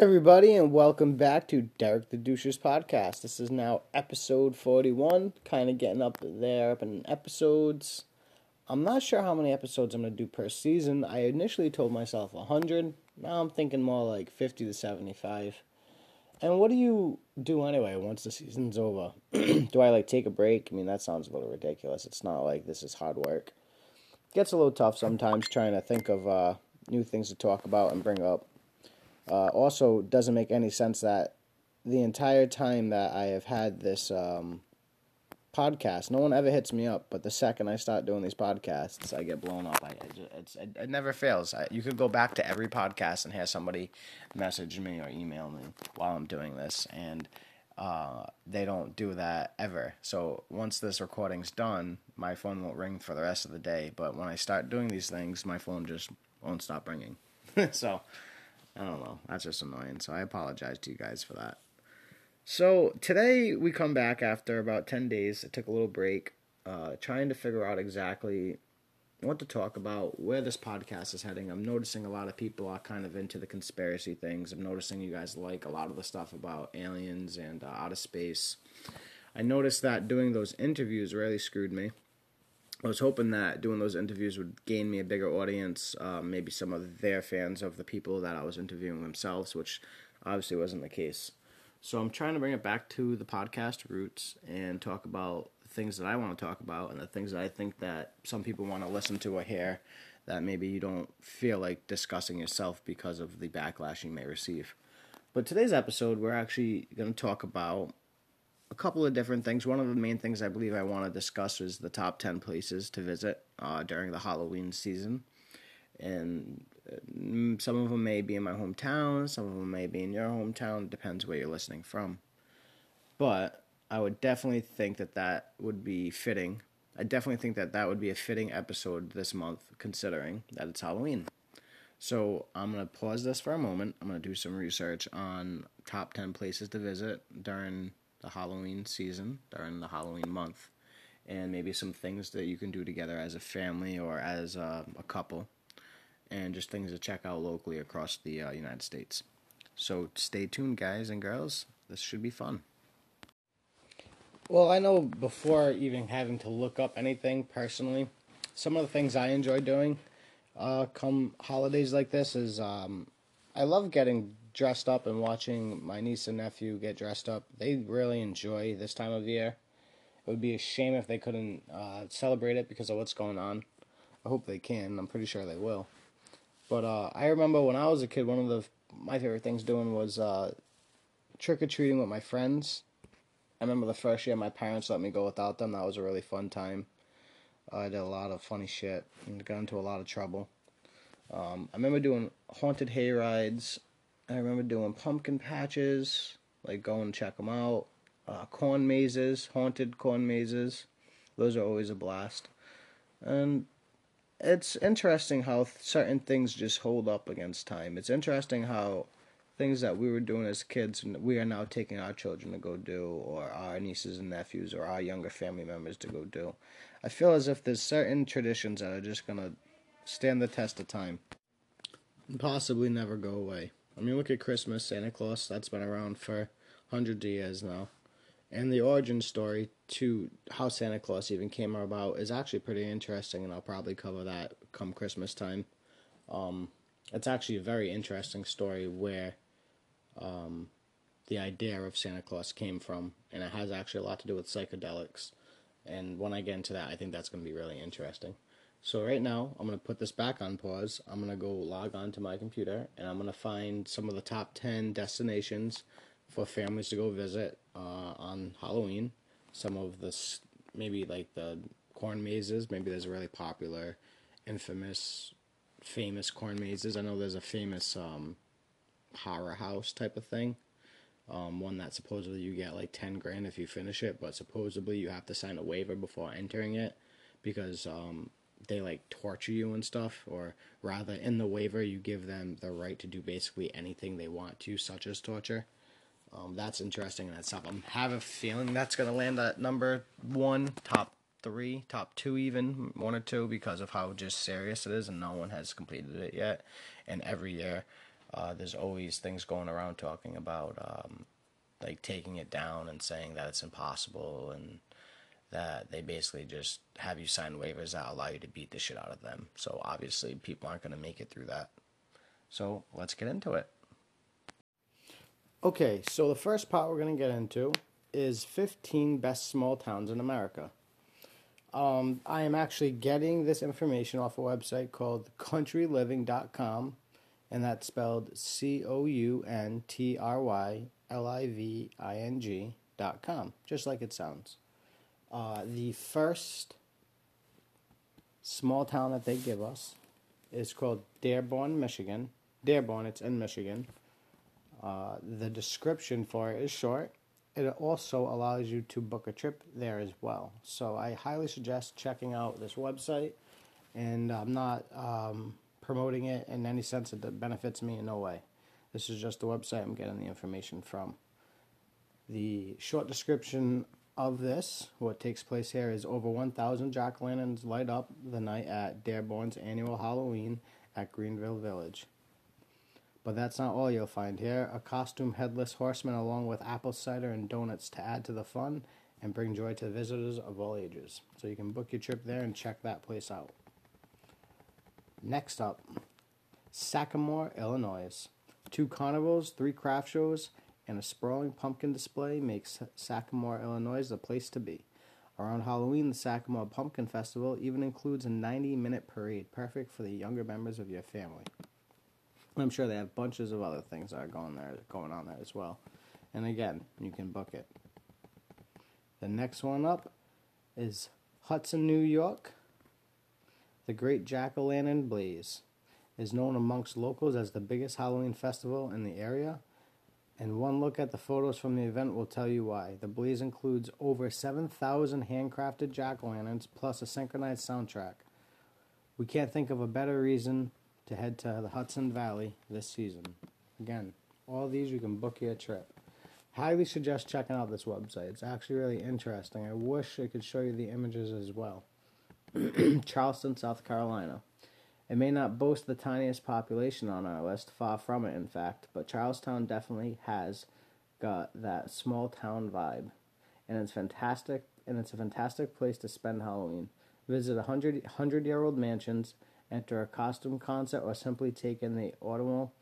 everybody, and welcome back to Derek the Douches podcast. This is now episode 41, kind of getting up there, up in episodes. I'm not sure how many episodes I'm going to do per season. I initially told myself 100, now I'm thinking more like 50 to 75. And what do you do anyway once the season's over? do I like take a break? I mean, that sounds a little ridiculous. It's not like this is hard work. It gets a little tough sometimes trying to think of uh, new things to talk about and bring up. Uh, also, doesn't make any sense that the entire time that I have had this um, podcast, no one ever hits me up. But the second I start doing these podcasts, I get blown up. I, it's, it, it never fails. I, you could go back to every podcast and have somebody message me or email me while I'm doing this, and uh, they don't do that ever. So once this recording's done, my phone won't ring for the rest of the day. But when I start doing these things, my phone just won't stop ringing. so I don't know. That's just annoying. So I apologize to you guys for that. So today we come back after about 10 days. I took a little break, uh, trying to figure out exactly what to talk about, where this podcast is heading. I'm noticing a lot of people are kind of into the conspiracy things. I'm noticing you guys like a lot of the stuff about aliens and uh, outer space. I noticed that doing those interviews really screwed me. I was hoping that doing those interviews would gain me a bigger audience, uh, maybe some of their fans of the people that I was interviewing themselves, which obviously wasn't the case. So I'm trying to bring it back to the podcast roots and talk about things that I want to talk about and the things that I think that some people want to listen to or hear that maybe you don't feel like discussing yourself because of the backlash you may receive. But today's episode, we're actually going to talk about a couple of different things. One of the main things I believe I want to discuss is the top 10 places to visit uh, during the Halloween season. And uh, some of them may be in my hometown, some of them may be in your hometown, depends where you're listening from. But I would definitely think that that would be fitting. I definitely think that that would be a fitting episode this month, considering that it's Halloween. So I'm going to pause this for a moment. I'm going to do some research on top 10 places to visit during the Halloween season during the Halloween month, and maybe some things that you can do together as a family or as uh, a couple, and just things to check out locally across the uh, United States. So stay tuned, guys and girls. This should be fun. Well, I know before even having to look up anything personally, some of the things I enjoy doing uh, come holidays like this is um, I love getting dressed up and watching my niece and nephew get dressed up. They really enjoy this time of year. It would be a shame if they couldn't uh, celebrate it because of what's going on. I hope they can. I'm pretty sure they will. But uh, I remember when I was a kid, one of the my favorite things doing was uh, trick or treating with my friends. I remember the first year my parents let me go without them. That was a really fun time. I did a lot of funny shit and got into a lot of trouble. Um, I remember doing haunted hay rides I remember doing pumpkin patches, like going check them out. Uh, corn mazes, haunted corn mazes. Those are always a blast. And it's interesting how certain things just hold up against time. It's interesting how things that we were doing as kids we are now taking our children to go do or our nieces and nephews or our younger family members to go do. I feel as if there's certain traditions that are just going to stand the test of time and possibly never go away. I mean, look at Christmas, Santa Claus. That's been around for hundreds of years now. And the origin story to how Santa Claus even came about is actually pretty interesting, and I'll probably cover that come Christmas time. Um, it's actually a very interesting story where um, the idea of Santa Claus came from, and it has actually a lot to do with psychedelics. And when I get into that, I think that's going to be really interesting. So right now, I'm going to put this back on pause. I'm going to go log on to my computer and I'm going to find some of the top 10 destinations for families to go visit uh, on Halloween. Some of the, maybe like the corn mazes. Maybe there's a really popular, infamous, famous corn mazes. I know there's a famous um, horror house type of thing. Um, one that supposedly you get like 10 grand if you finish it, but supposedly you have to sign a waiver before entering it because um, they like torture you and stuff, or rather, in the waiver, you give them the right to do basically anything they want to, such as torture. Um, that's interesting in itself. I have a feeling that's going to land at number one, top three, top two, even one or two, because of how just serious it is, and no one has completed it yet. And every year, Uh, there's always things going around talking about um, like taking it down and saying that it's impossible and that they basically just have you sign waivers that allow you to beat the shit out of them. So obviously, people aren't going to make it through that. So let's get into it. Okay, so the first part we're going to get into is 15 best small towns in America. Um, I am actually getting this information off a website called countryliving.com, and that's spelled C O U N T R Y L I V I N G.com, just like it sounds. Uh, the first small town that they give us is called Dearborn, Michigan. Dearborn, it's in Michigan. Uh, the description for it is short it also allows you to book a trip there as well. So I highly suggest checking out this website. And I'm not um, promoting it in any sense that benefits me in no way. This is just the website I'm getting the information from. The short description of this, what takes place here, is over 1,000 jack lanterns light up the night at Dearborn's annual Halloween at Greenfield Village. But that's not all you'll find here. A costume headless horseman, along with apple cider and donuts to add to the fun and bring joy to visitors of all ages. So you can book your trip there and check that place out. Next up, Sycamore, Illinois. Two carnivals, three craft shows, and a sprawling pumpkin display makes Sycamore, Illinois the place to be. Around Halloween, the Sycamore Pumpkin Festival even includes a 90 minute parade, perfect for the younger members of your family. I'm sure they have bunches of other things that are going there, going on there as well. And again, you can book it. The next one up is Hudson, New York. The Great Jack O' Lantern Blaze is known amongst locals as the biggest Halloween festival in the area, and one look at the photos from the event will tell you why. The blaze includes over 7,000 handcrafted jack o' lanterns plus a synchronized soundtrack. We can't think of a better reason to head to the Hudson Valley this season. Again, all these you can book your trip. Highly suggest checking out this website. It's actually really interesting. I wish I could show you the images as well. Charleston, South Carolina. It may not boast the tiniest population on our list, far from it, in fact, but Charlestown definitely has got that small town vibe, and it's fantastic. And it's a fantastic place to spend Halloween. Visit a hundred hundred year old mansions enter a costume concert, or simply take in the autumnal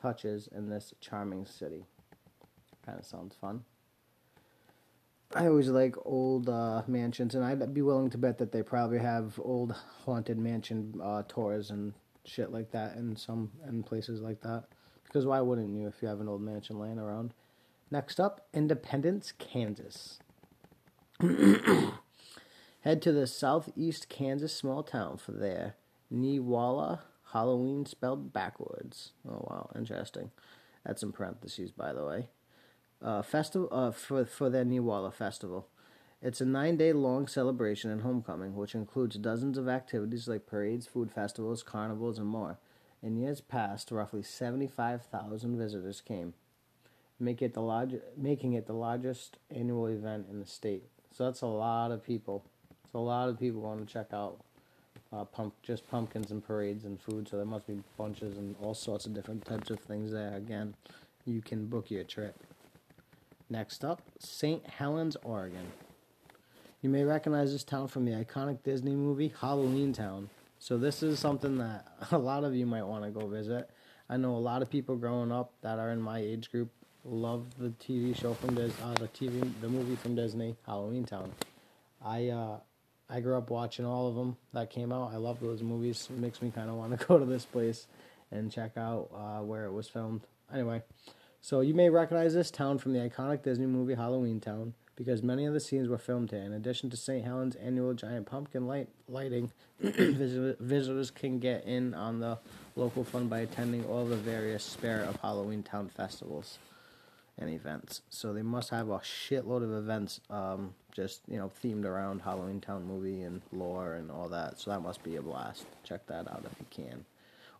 touches in this charming city. Kind of sounds fun. I always like old uh, mansions, and I'd be willing to bet that they probably have old haunted mansion uh, tours and shit like that in some in places like that. Because why wouldn't you if you have an old mansion laying around? Next up, Independence, Kansas. Head to the southeast Kansas small town for their Neewollah Halloween spelled backwards. Oh wow, interesting. That's in parentheses, by the way. Uh, festival uh, for for their Neewollah festival. It's a nine-day long celebration and homecoming, which includes dozens of activities like parades, food festivals, carnivals, and more. In years past, roughly seventy-five thousand visitors came, make it the large, making it the largest annual event in the state. So that's a lot of people. So a lot of people want to check out uh, pump just pumpkins and parades and food. So there must be bunches and all sorts of different types of things there. Again, you can book your trip. Next up, St. Helens, Oregon. You may recognize this town from the iconic Disney movie Halloween Town. So this is something that a lot of you might want to go visit. I know a lot of people growing up that are in my age group love the TV show from Disney, uh, the TV, the movie from Disney, Halloween Town. I uh, I grew up watching all of them that came out. I love those movies. It makes me kind of want to go to this place and check out uh, where it was filmed. Anyway, so you may recognize this town from the iconic Disney movie Halloween Town because many of the scenes were filmed here. In addition to St. Helens' annual giant pumpkin light lighting, visitors can get in on the local fun by attending all the various Spirit of Halloween Town festivals and events. So they must have a shitload of events, um, just you know, themed around Halloween Town movie and lore and all that. So that must be a blast. Check that out if you can,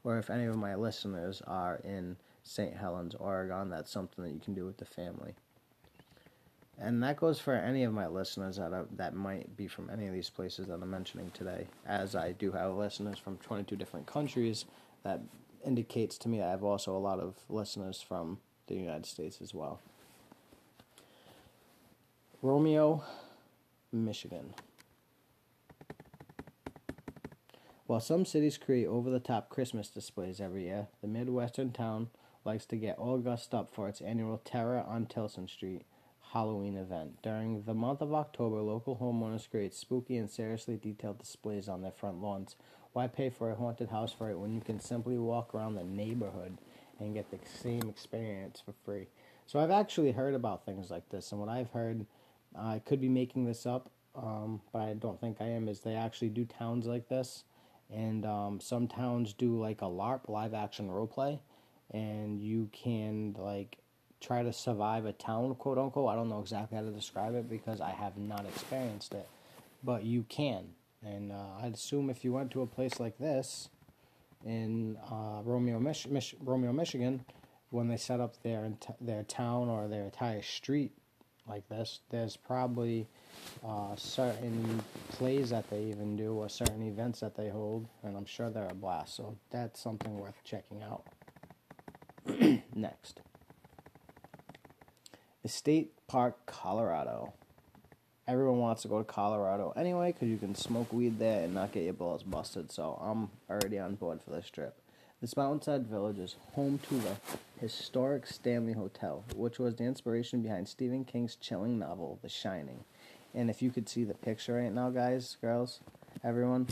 or if any of my listeners are in St. Helens, Oregon, that's something that you can do with the family. And that goes for any of my listeners that are, that might be from any of these places that I'm mentioning today, as I do have listeners from 22 different countries that indicates to me I have also a lot of listeners from the United States as well. Romeo, Michigan. While some cities create over the top Christmas displays every year, the Midwestern town likes to get all gussed up for its annual Terror on Tillson Street Halloween event. During the month of October, local homeowners create spooky and seriously detailed displays on their front lawns. Why pay for a haunted house for it when you can simply walk around the neighborhood and get the same experience for free? So I've actually heard about things like this, and what I've heard, I could be making this up, um, but I don't think I am, is they actually do towns like this. And um, some towns do like a LARP, live action role play, and you can like try to survive a town, quote unquote. I don't know exactly how to describe it because I have not experienced it, but you can. And uh, I'd assume if you went to a place like this in uh, Romeo, Mich- Mich- Romeo, Michigan, when they set up their their town or their entire street like this, there's probably uh, certain plays that they even do or certain events that they hold, and I'm sure they're a blast. So that's something worth checking out. Next. Estes Park, Colorado. Everyone wants to go to Colorado anyway because you can smoke weed there and not get your balls busted. So I'm already on board for this trip. This mountainside village is home to the historic Stanley Hotel, which was the inspiration behind Stephen King's chilling novel, The Shining. And if you could see the picture right now, guys, girls, everyone,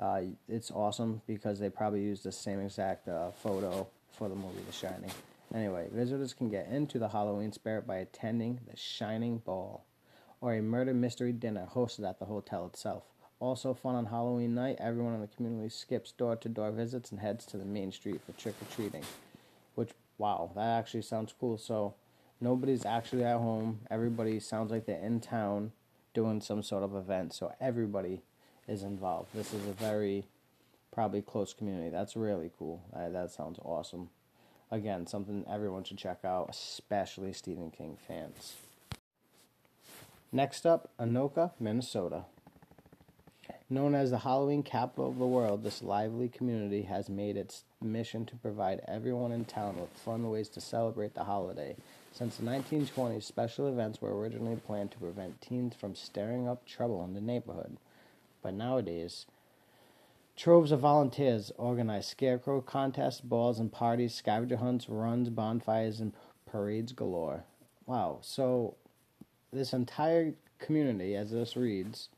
uh, it's awesome because they probably used the same exact uh, photo for the movie The Shining. Anyway, visitors can get into the Halloween spirit by attending the Shining Ball or a murder mystery dinner hosted at the hotel itself. Also fun on Halloween night, everyone in the community skips door to door visits and heads to the main street for trick or treating. Which, wow, that actually sounds cool. So, nobody's actually at home. Everybody sounds like they're in town doing some sort of event. So, everybody is involved. This is a very probably close community. That's really cool. Uh, that sounds awesome again, something everyone should check out, especially Stephen King fans. Next up, Anoka, Minnesota. Known as the Halloween capital of the world, this lively community has made its mission to provide everyone in town with fun ways to celebrate the holiday. Since the 1920s, special events were originally planned to prevent teens from stirring up trouble in the neighborhood. But nowadays, Troves of volunteers organize scarecrow contests, balls and parties, scavenger hunts, runs, bonfires, and parades galore. Wow. So, this entire community, as this reads,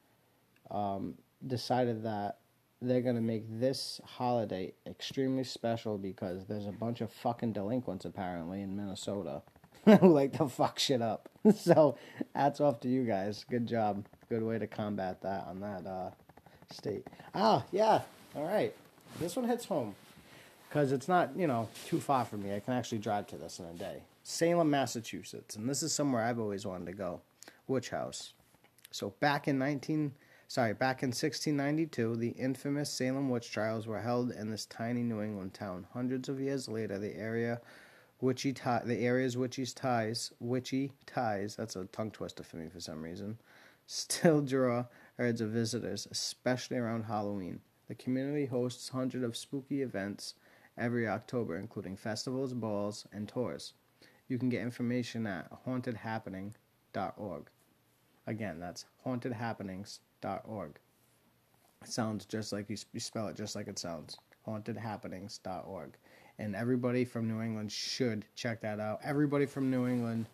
um, decided that they're going to make this holiday extremely special because there's a bunch of fucking delinquents apparently in Minnesota who like to fuck shit up. so, hats off to you guys. Good job. Good way to combat that on that uh, state. Ah, yeah. All right. This one hits home because it's not, you know, too far from me. I can actually drive to this in a day. Salem, Massachusetts, and this is somewhere I've always wanted to go. Witch House. So back in 19 sorry, back in 1692, the infamous Salem witch trials were held in this tiny New England town. Hundreds of years later, the area witchy tie, the area's witchy ties, witchy ties, that's a tongue twister for me for some reason, still draw herds of visitors, especially around Halloween. The community hosts hundreds of spooky events every October, including festivals, balls, and tours. You can get information at hauntedhappening.org. Again, that's hauntedhappenings.org. It sounds just like you, you spell it just like it sounds. hauntedhappenings.org. And everybody from New England should check that out. Everybody from New England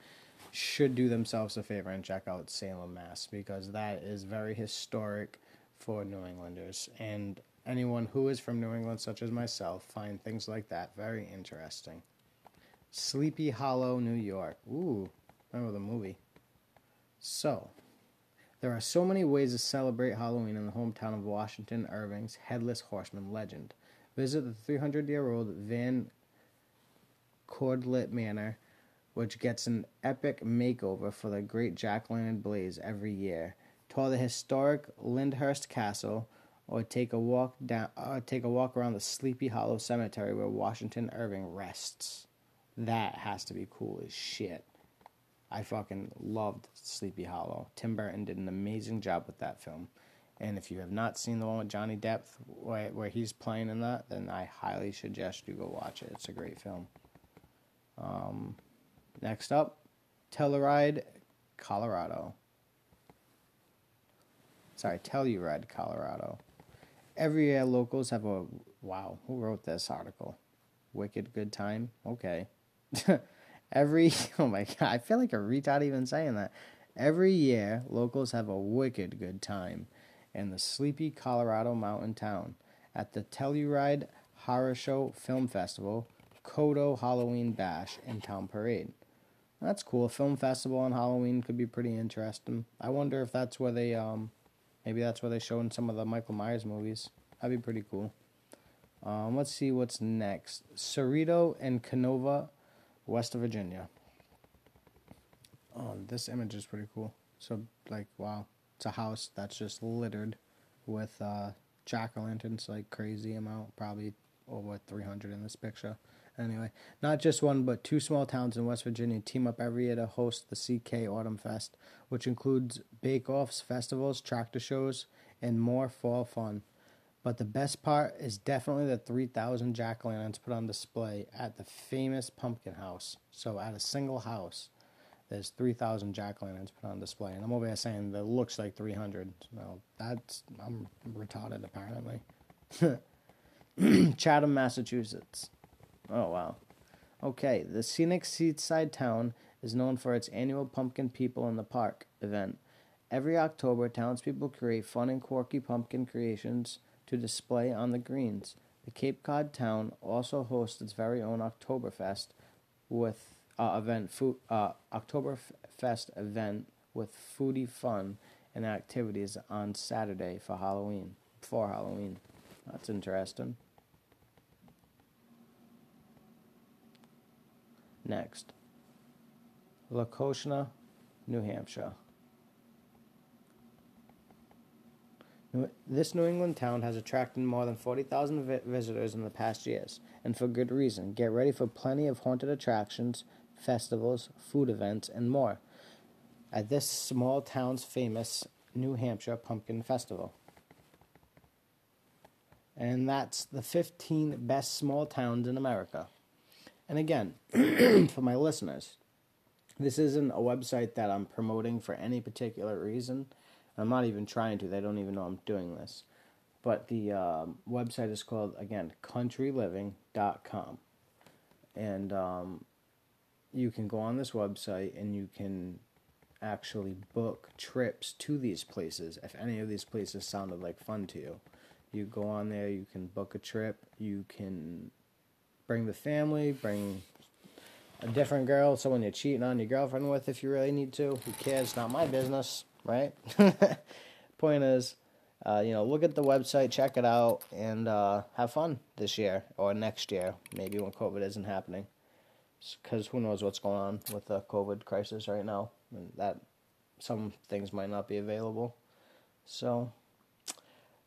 should do themselves a favor and check out Salem, Mass, because that is very historic for New Englanders. And anyone who is from New England, such as myself, find things like that very interesting. Sleepy Hollow, New York. Ooh, remember the movie. So, there are so many ways to celebrate Halloween in the hometown of Washington Irving's Headless Horseman legend. Visit the 300 year old Van Cortlandt Manor, which gets an epic makeover for the great Jack Lantern Blaze every year tour the historic Lyndhurst Castle, or take a walk down, uh, take a walk around the Sleepy Hollow Cemetery where Washington Irving rests. That has to be cool as shit. I fucking loved Sleepy Hollow. Tim Burton did an amazing job with that film. And if you have not seen the one with Johnny Depp where, where he's playing in that, then I highly suggest you go watch it. It's a great film. Um, next up, Telluride, Colorado. Sorry, Telluride, Colorado. Every year, locals have a wow. Who wrote this article? Wicked good time. Okay. Every oh my god, I feel like a retard even saying that. Every year, locals have a wicked good time in the sleepy Colorado mountain town at the Telluride Horror Show Film Festival, Kodo Halloween Bash, and Town Parade. That's cool. A film festival on Halloween could be pretty interesting. I wonder if that's where they um maybe that's where they show in some of the Michael Myers movies. That'd be pretty cool. Um, let's see what's next. Ceredo and Kenova, West Virginia. Oh, this image is pretty cool. So, like, wow. It's a house that's just littered with uh, jack o' lanterns, like crazy amount, probably over 300 in this picture. Anyway, not just one, but two small towns in West Virginia team up every year to host the CK Autumn Fest, which includes bake offs, festivals, tractor shows, and more fall fun. But the best part is definitely the 3,000 jack o' lanterns put on display at the famous Pumpkin House. So, at a single house, there's 3,000 jack o' lanterns put on display. And I'm over here saying that looks like 300. Well, that's, I'm retarded apparently. Chatham, Massachusetts. Oh, wow. Okay, the scenic seaside town is known for its annual Pumpkin People in the Park event. Every October, townspeople create fun and quirky pumpkin creations to display on the greens. The Cape Cod town also hosts its very own Oktoberfest with uh, event food uh, Oktoberfest event with foodie fun and activities on Saturday for Halloween. For Halloween, that's interesting. Next, Laconia, New Hampshire. This New England town has attracted more than 40,000 vi- visitors in the past years, and for good reason. Get ready for plenty of haunted attractions, festivals, food events, and more at this small town's famous New Hampshire Pumpkin Festival. And that's the 15 best small towns in America. And again, for my listeners, this isn't a website that I'm promoting for any particular reason. I'm not even trying to. They don't even know I'm doing this. But the um, website is called, again, countryliving.com. And um, you can go on this website and you can actually book trips to these places if any of these places sounded like fun to you. You go on there, you can book a trip, you can bring the family, bring a different girl, someone you're cheating on your girlfriend with if you really need to. Who cares? Not my business right? Point is, uh, you know, look at the website, check it out, and uh, have fun this year or next year, maybe when COVID isn't happening. Because who knows what's going on with the COVID crisis right now, and that some things might not be available. So,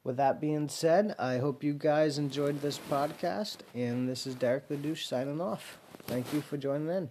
with that being said, I hope you guys enjoyed this podcast, and this is Derek the Douche signing off. Thank you for joining in.